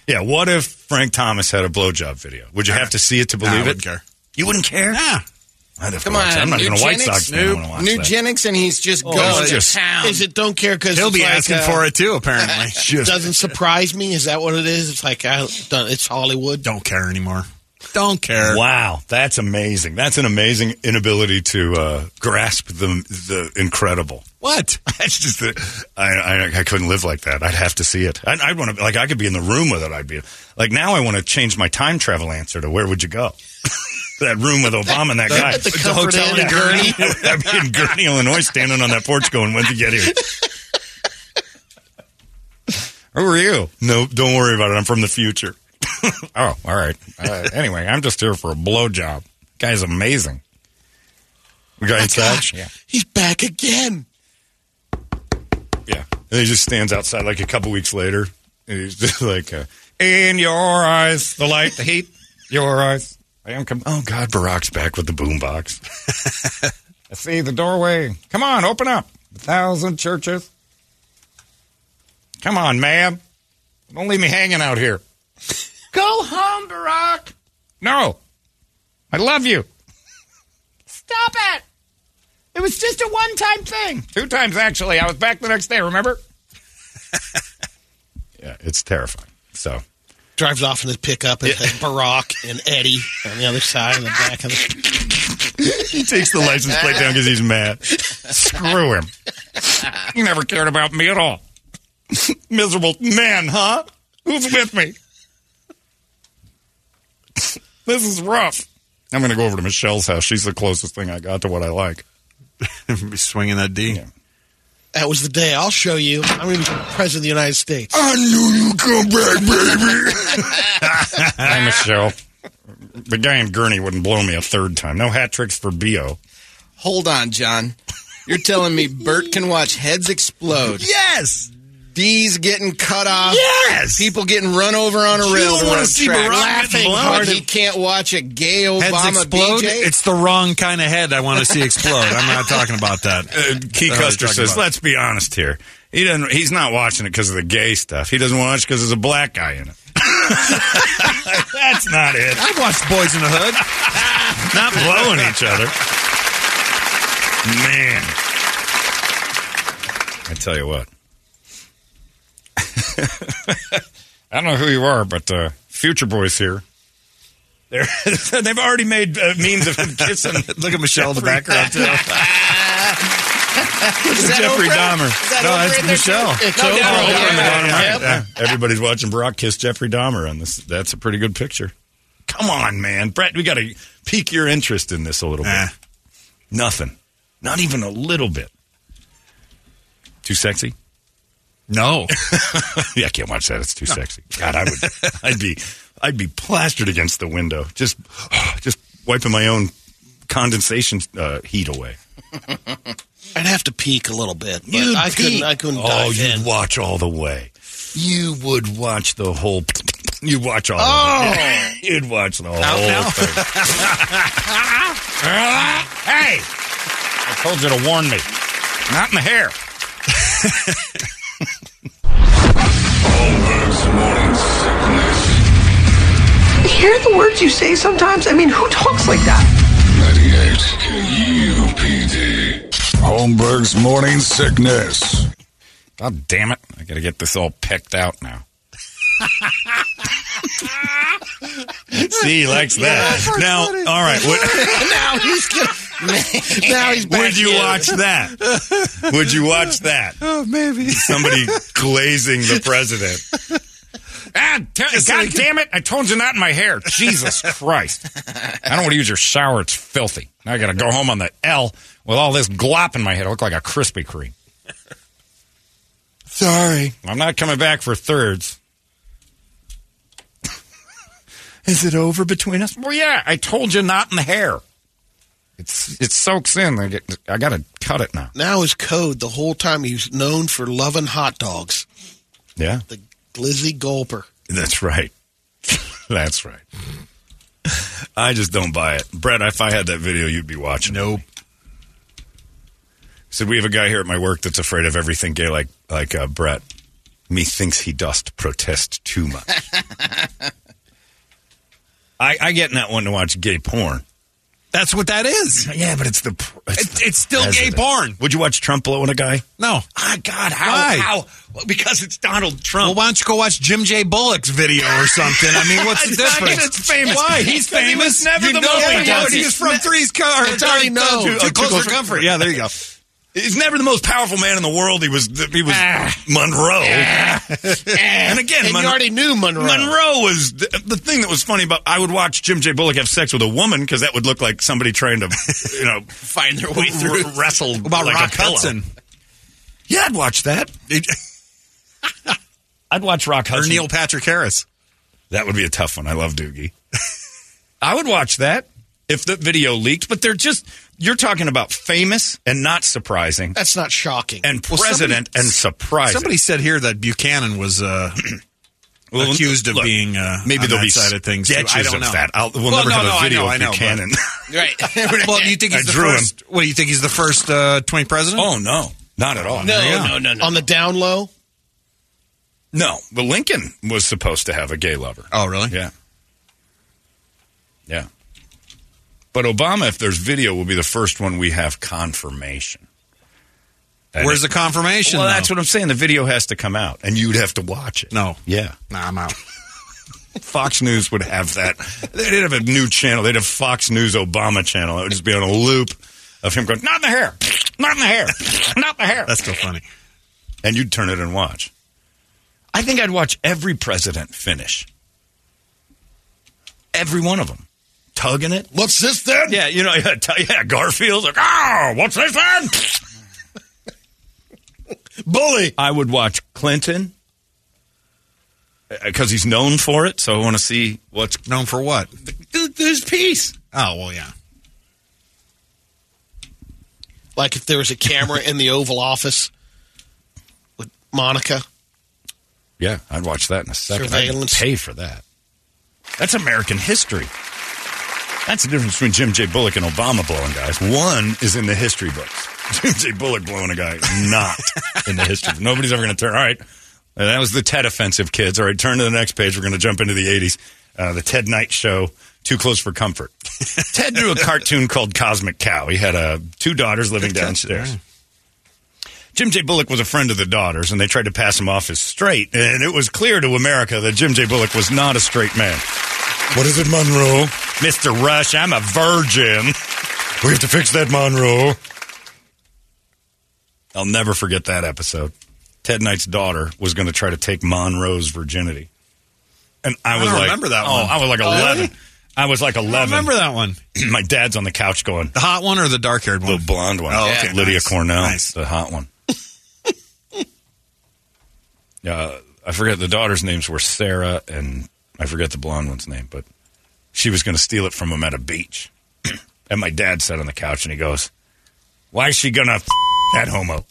Yeah. What if Frank Thomas had a blowjob video? Would you have to see it to Nah, I believe wouldn't it? care. You wouldn't care? Yeah. I'd have Come on, I'm not even a White eugenics? Sox fan. I Nope. wanna watch that. Eugenics, and he's just oh, going to town. Is it don't care because He'll be asking uh, for it too. Apparently, Just- Doesn't surprise me. Is that what it is? It's like I, it's Hollywood. don't care anymore. Don't care. Wow, that's amazing. That's an amazing inability to uh, grasp the the incredible. What? That's just the, I, I I couldn't live like that. I'd have to see it. I, I'd want to like I could be in the room with it. I'd be like now I want to change my time travel answer to where would you go? that room with Obama and that guy. At the Comfort Inn in Gurnee. I'd be in Gurnee, Illinois, standing on that porch going, "When'd you get here?" Who are you? No, don't worry about it. I'm from the future. oh, all right. Uh, anyway, I'm just here for a blowjob. Guy's amazing. The guy My inside? gosh, Yeah. he's back again. Yeah. And he just stands outside like a couple weeks later. And he's just like, uh, in your eyes, the light, the heat, your eyes. I am com- oh, God, Barack's back with the boombox. I see the doorway. Come on, open up. A thousand churches. Come on, man. Don't leave me hanging out here. Go home, Barack. No. I love you. Stop it! It was just a one time thing. Two times, actually. I was back the next day, remember? yeah, it's terrifying. So, Drives off in his pickup and has Barack and Eddie on the other side in the back of the. he takes the license plate down because he's mad. Screw him. He never cared about me at all. Miserable man, huh? Who's with me? This is rough. I'm going to go over to Michelle's house. She's the closest thing I got to what I like. Be swinging that D. That was the day. I'll show you. I'm going to be president of the United States. I knew you'd come back, baby. Hi, Michelle. The guy in Gurnee wouldn't blow me a third time. No hat tricks for BO. Hold on, John. You're telling me Bert can watch heads explode? Yes. D's getting cut off. Yes. People getting run over on a You don't wanna see track. Barack Laughing hard. He can't watch a gay Heads Obama explode. BJ. It's the wrong kind of head I want to see explode. I'm not talking about that. Uh, Key Custer says, about- let's be honest here. He doesn't. He's not watching it because of the gay stuff. He doesn't watch because there's a black guy in it. That's not it. I've watched Boys in the Hood. Not blowing each other. Man. I tell you what. I don't know who you are, but uh, Future Boys here. They're, they've already made uh, memes of him kissing. Look at Michelle in the background too. Is that Jeffrey Oprah? Dahmer. Is that No, Oprah that's there, Michelle. too? It's Oprah. Oprah yeah, in the yeah, bottom yeah. right. Yeah, everybody's watching Brock kiss Jeffrey Dahmer on this. That's a pretty good picture. Come on, man, Brett. We got to pique your interest in this a little Eh. bit. Nothing. Not even a little bit. Too sexy? No. yeah, I can't watch that. It's too sexy. God, I would. I'd be. I'd be plastered against the window, just, just wiping my own condensation uh, heat away. I'd have to peek a little bit, but You'd I couldn't. I couldn't Oh, you'd in. watch all the way. You would watch the whole. You'd watch all. Oh. of it. You'd watch the whole thing. hey, I told you to warn me. Not in the hair. Hear the words you say sometimes? I mean, who talks like that? 98 KUPD. Holmberg's morning sickness. God damn it! I got to get this all pecked out now. See, he likes that. now, all right. What, now he's gonna, now he's back would you in. watch that? Would you watch that? oh, maybe. Somebody glazing the president. Ah, t- God damn it! I told you not in my hair. Jesus Christ! I don't want to use your shower. It's filthy. Now I got to go home on the L with all this glop in my head. I look like a Krispy Kreme. Sorry, I'm not coming back for thirds. Is it over between us? Well, yeah. I told you not in the hair. It's it soaks in. I get. I got to cut it now. Now is code the whole time he's known for loving hot dogs. Yeah, The glizzy gulper. that's right. that's right. I just don't buy it, Brett. If I had that video, you'd be watching. Nope. Said we have a guy here at my work that's afraid of everything gay, like like uh, Brett. Methinks he dost protest too much. I, I get in that one to watch gay porn. That's what that is. Yeah, but it's the it's, It's, the it's still gay porn. Would you watch Trump blowing a guy? No. Ah, God, how? Why? How? Well, because it's Donald Trump. Well, why don't you go watch Jim J. Bullock's video or something? I mean, what's the difference? it's famous. Why? He's he famous. was never you the know he was. He's from Three's Car. It's already known. Too, Too close for comfort. Yeah, there you go. He's never the most powerful man in the world. He was he was ah. Monroe. Ah. Ah. and again, And Mon- you already knew Monroe. Monroe was the, the thing that was funny about. I would watch Jim J. Bullock have sex with a woman because that would look like somebody trying to, you know, Find their way through. r- wrestle What about like Rock a. Hudson Yeah, I'd watch that. I'd watch Rock Hudson or Neil Patrick Harris? That would be a tough one. I love Doogie. I would watch that if the video leaked, but they're just you're talking about famous and not surprising, That's not shocking. and Well, president somebody- and surprising. Somebody said here that Buchanan was uh, Well, accused of look, being uh, maybe on there'll that be side of things. too. sketches I don't of know. that. I'll, we'll Well, never no, have no, a I video know, I of know, but- Buchanan. Right. Well, you think I he's the drew him. first? What do you think he's the first uh, 20 president? oh no, not at all. No, Yeah. no, no, no. On the down low, no. But Lincoln was supposed to have a gay lover. Oh, really? Yeah, yeah. But Obama, if there's video, will be the first one we have confirmation. And Where's it- the confirmation? Well, though? that's what I'm saying. The video has to come out, and you'd have to watch it. No. Yeah. Nah, I'm out. Fox News would have that. They'd have a new channel. They'd have Fox News Obama channel. It would just be on a loop of him going, not in the hair, not in the hair, not in the hair. That's still funny. And you'd turn it and watch. I think I'd watch every president finish. Every one of them. Tugging it. What's this then? Yeah, you know, yeah, t- yeah Garfield's like, oh, what's this then? Bully. I would watch Clinton uh, because he's known for it. So I want to see what's Known for what? his piece. Oh, well, yeah. Like if there was a camera in the Oval Office with Monica. Yeah, I'd watch that in a second. Surveillance. I'd pay for that. That's American history. That's the difference between Jim J. Bullock and Obama blowing guys. One is in the history books. Jim J. Bullock blowing a guy is not in the history. Nobody's ever going to turn. All right, that was the Ted offensive, kids. All right, turn to the next page. We're going to jump into the '80s. Uh, the Ted Knight Show. Too close for comfort. Ted drew a cartoon called Cosmic Cow. He had uh, two daughters living downstairs. Jim J. Bullock was a friend of the daughters, and they tried to pass him off as straight. And it was clear to America that Jim J. Bullock was not a straight man. What is it, Monroe? Mr. Rush, I'm a virgin. We have to fix that, Monroe. I'll never forget that episode. Ted Knight's daughter was going to try to take Monroe's virginity. And I I was don't like, remember that oh, one. I was like Oh, 11. really? I was like 11. I remember that one. My dad's on the couch going, The hot one or the dark haired one? the blonde one. Oh, okay. Lydia Nice. Cornell, Nice. the hot one. uh, I forget the daughters' names were Sarah and I forget the blonde one's name, but she was going to steal it from him at a beach. and my dad sat on the couch and he goes, "Why is she going to f- that homo?"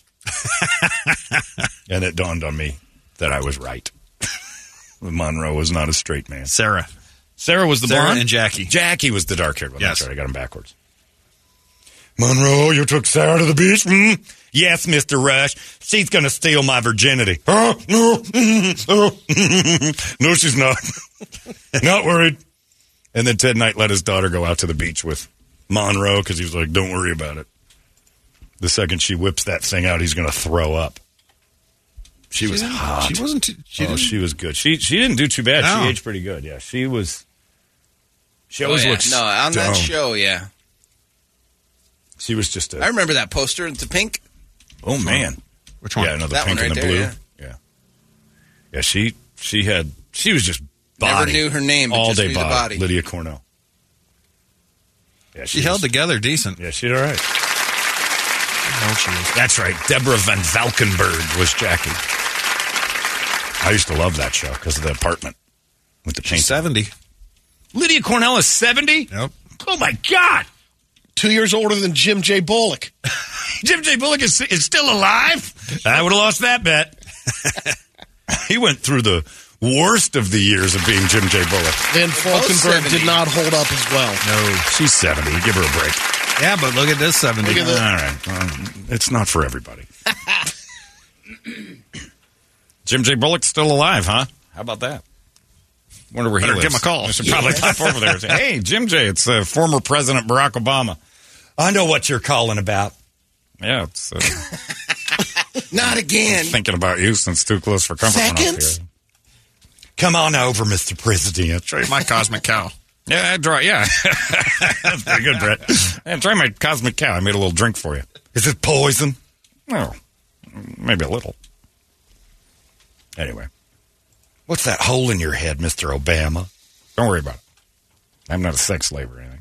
and it dawned on me that I was right. Monroe was not a straight man. Sarah. Sarah was the Sarah blonde and Jackie. Jackie was the dark haired one. Yes. That's right. I got him backwards. Monroe, you took Sarah to the beach? Hmm? Yes, Mr. Rush. She's going to steal my virginity. Huh? No. Oh. no, she's not. not worried. And then Ted Knight let his daughter go out to the beach with Monroe because he was like, don't worry about it. The second she whips that thing out, he's going to throw up. She, was hot. she wasn't too- she oh, didn't- she was good. She she didn't do too bad. No. She aged pretty good. Yeah, she was. She Oh, always yeah. looks no, on that show, yeah. She was just a. I remember that poster. It's a pink. Oh man, Which one? yeah, another That pink one and right the blue. there, yeah. yeah, She she had she was just Never knew her name, all just day body. body. Lydia Cornell. Yeah, She held together decent. Yeah, she did all right. Oh, she was. That's right. Deborah Van Valkenburgh was Jackie. I used to love that show because of the apartment with the paint. She's 70. Lydia Cornell is seventy. Yep. Oh my God! Two years older than Jim J. Bullock. Jim J. Bullock is, is still alive. I would have lost that bet. he went through the worst of the years of being Jim J. Bullock. Van oh, Falkenberg 70. did not hold up as well. No, she's seventy. Give her a break. Yeah, but look at this 70. Look at All that. right, well, it's not for everybody. Jim J. Bullock's still alive, huh? How about that? Wonder where Better he give him a call. I should probably pop over there. and say, hey, Jim J. It's uh, former President Barack Obama. I know what you're calling about. Yeah, it's uh, Not again. thinking about you since too close for comfort. Seconds? Come on over, Mr. President. Show you my cosmic cow. Yeah, I draw. Yeah, that's pretty good, Brett. Yeah, try my cosmic cow. I made a little drink for you. Is it poison? No, maybe a little. Anyway, what's that hole in your head, Mister Obama? Don't worry about it. I'm not a sex slave or anything.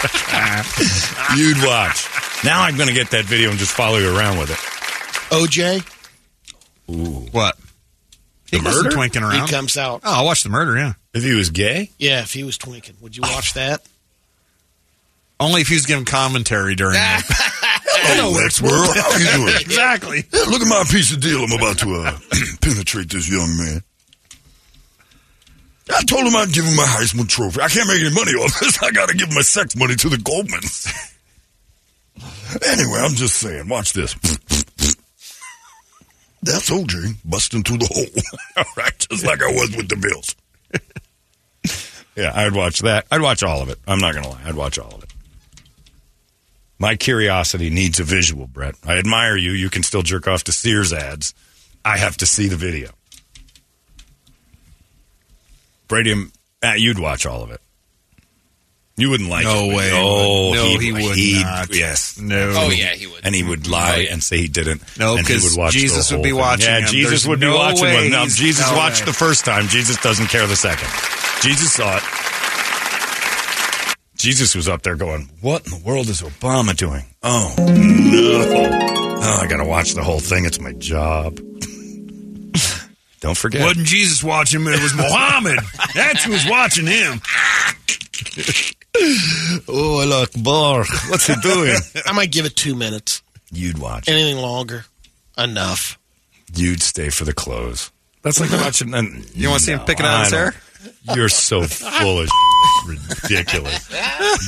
You'd watch. Now I'm going to get that video and just follow you around with it. OJ, Ooh. What? The wasn't murder? twinking around. he comes out. oh, I'll watch the murder, yeah. If he was gay, Yeah, if he was twinking, would you watch that? Only if he was giving commentary during it. Hello, X World. How you doing? exactly. Yeah, look at my piece of deal I'm about to uh, penetrate this young man. I told him I'd give him my Heisman Trophy. I can't make any money off this. I got to give my sex money to the Goldmans. anyway, I'm just saying. Watch this. That's OJ busting through the hole. All right, just like I was with the Bills. Yeah, I'd watch that. I'd watch all of it. I'm not going to lie. I'd watch all of it. My curiosity needs a visual, Brett. I admire you. You can still jerk off to Sears ads. I have to see the video. Brady, you'd watch all of it. You wouldn't like No it. way. you? Oh, No, he'd- he would he'd- not. Yes. No. Oh, yeah, he would. And he would lie and say he didn't. No, and he 'cause would watch Jesus would whole be thing. watching Yeah, him. Jesus There's would be no watching him. No, he's- Jesus no watched way. the first time. Jesus doesn't care the second. Jesus saw it. Jesus was up there going, "What in the world is Obama doing?" Oh no! Oh, I got to watch the whole thing. It's my job. Don't forget. Wasn't Jesus watching him? It was Muhammad. That's who's watching him. Oh, Allah Bar. What's he doing? I might give it two minutes. You'd watch. it. Anything longer, enough. You'd stay for the close. That's like watching. An, You wanna see him picking out his I hair? You're so full of ridiculous.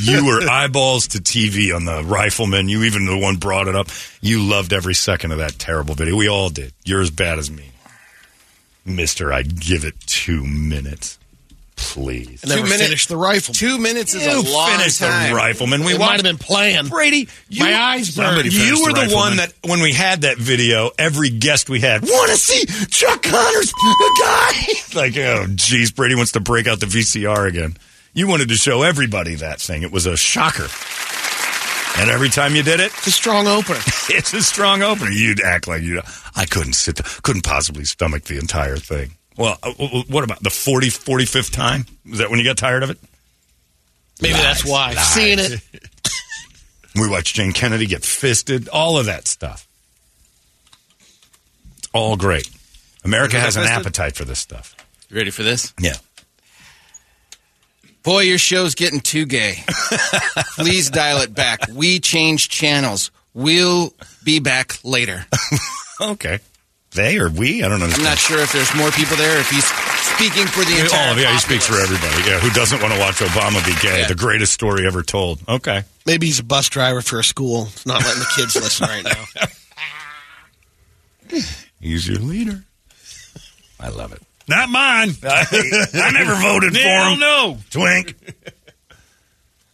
You were eyeballs to TV on the Rifleman. You even the one brought it up. You loved every second of that terrible video. We all did. You're as bad as me, Mister. I'd give it two minutes, please. I never minute- finished the rifle. Two minutes is You a long finished time. the Rifleman. We might have been playing. Brady, you, My eyes burned. You were the the, one that when we had that video, every guest we had want to see Chuck Connors guy. like, oh, geez, Brady wants to break out the VCR again. You wanted to show everybody that thing. It was a shocker. And every time you did it, It's a strong opener. it's a strong opener. You'd act like you. I couldn't sit, couldn't possibly stomach the entire thing. Well, uh, what about the 40, 45th time? Is that when you got tired of it? Maybe that's why. lies. Seeing it. We watched Jayne Kennedy get fisted, all of that stuff. It's all great. America has an fisted? appetite for this stuff. You ready for this? Yeah. Boy, your show's getting too gay. Please dial it back. We change channels. We'll be back later. Okay. They or we? I don't know. I'm not sure if there's more people there. If he's speaking for the entire. All of yeah, he speaks for everybody. Yeah, who doesn't want to watch Obama be gay? Yeah. The greatest story ever told. Okay. Maybe he's a bus driver for a school. He's not letting the kids listen right now. He's your leader. I love it. Not mine. I never voted for him. no. Twink.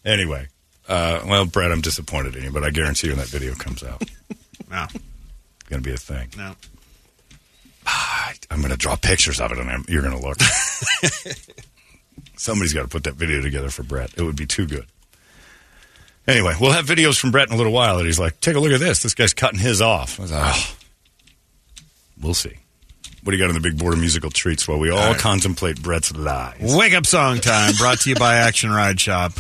anyway, uh, well, Brett, I'm disappointed in you, but I guarantee you when that video comes out, it's No. going to be a thing. No. I'm going to draw pictures of it, and I'm, you're going to look. Somebody's got to put that video together for Brett. It would be too good. Anyway, we'll have videos from Brett in a little while that he's like, take a look at this. This guy's cutting his off. I was like, oh. We'll see. What do you got on the big board of musical treats while we all, All right. contemplate Brett's lies? Wake up song time brought to you by Action Ride Shop.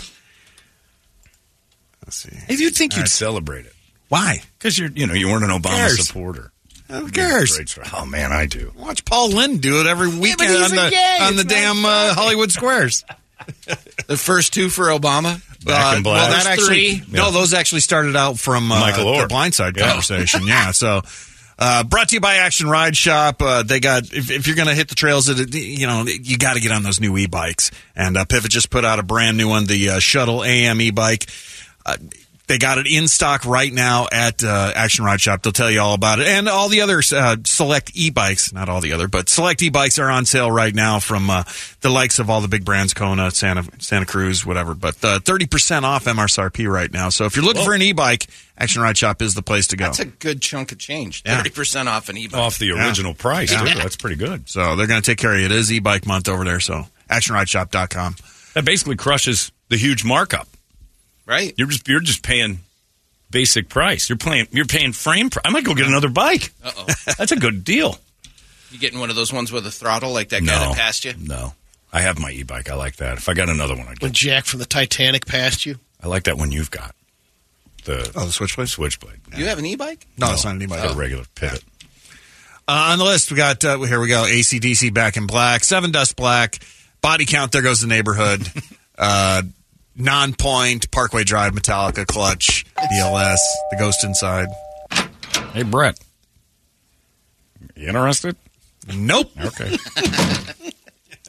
Let's see. Hey, you'd think All you'd right. celebrate it Why? because you're, you know, you weren't an Obama supporter. Who cares? Oh man, I do. Watch Paul Lynde do it every weekend he's on the gay. on the It's damn uh, Hollywood Squares. The first two for Obama. Back in black. Well, that There's actually three. no, Yeah. those actually started out from uh, Michael Oher. the Blindside Yeah. conversation. Yeah, so. Uh, brought to you by Action Ride Shop. Uh, they got if, if you're going to hit the trails, it, you know you got to get on those new e-bikes. And uh, Pivot just put out a brand new one, the uh, Shuttle AM e-bike. Uh, they got it in stock right now at uh, Action Ride Shop. They'll tell you all about it, and all the other uh, select e-bikes. Not all the other, but select e-bikes are on sale right now from uh, the likes of all the big brands, Kona, Santa Santa Cruz, whatever. But uh, thirty percent off MSRP right now. So if you're looking for an e-bike, Action Ride Shop is the place to go. That's a good chunk of change. Yeah. Thirty percent off an e-bike. Off the original price, Yeah. too. That's pretty good. So they're going to take care of you. It is e-bike month over there. So actionrideshop.com. That basically crushes the huge markup. Right? You're just you're just paying basic price. You're paying you're paying frame. Pr- I might go get another bike. Uh oh. That's a good deal. You getting one of those ones with a throttle like that guy No, that passed you? no. I have my e-bike. I like that. If I got another one, I'd When get. Jack from the Titanic passed you. I like that one you've got. The Oh, the Switchblade? switchblade. You have an e-bike? No, it's not an e-bike. The regular pivot. Uh, on the list, we got uh, here we go. AC/DC back in black, Sevendust Black, Body Count. There goes the neighborhood. uh, Nonpoint, Parkway Drive, Metallica, Clutch, BLS, The Ghost Inside. Hey, Brett. You interested? Nope. Okay.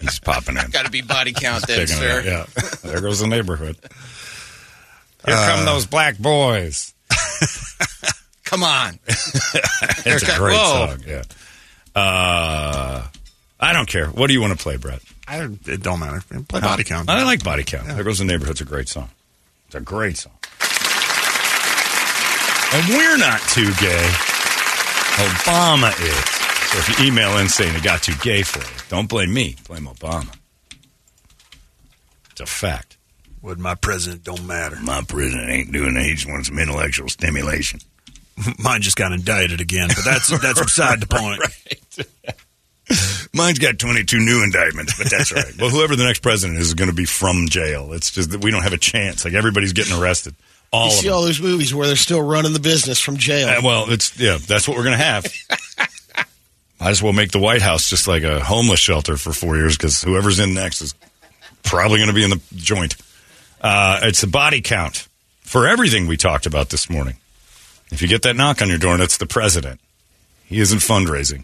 He's popping in. Got to be body count then, sir. it Yeah. There goes the neighborhood. Here come those black boys. Come on. It's a great Whoa. song. Yeah. Uh, I don't care. What do you want to play, Brett? I, it don't matter. Play body count. I like body count. There goes the neighborhood's a great song. It's a great song. And we're not too gay. Obama is. So if you email in saying it got too gay for you, don't blame me. Blame Obama. It's a fact. What my president don't matter. My president ain't doing it. He just wants some intellectual stimulation. Mine just got indicted again, but that's that's beside the point. Mine's got 22 new indictments, but that's all right. Well, whoever the next president is is going to be from jail. It's just that we don't have a chance. Like everybody's getting arrested. All You of see them. all those movies where they're still running the business from jail. Uh, well, it's yeah, that's what we're going to have. Might as well make the White House just like a homeless shelter for four years because whoever's in next is probably going to be in the joint. Uh, it's a body count for everything we talked about this morning. If you get that knock on your door and it's the president, he isn't fundraising.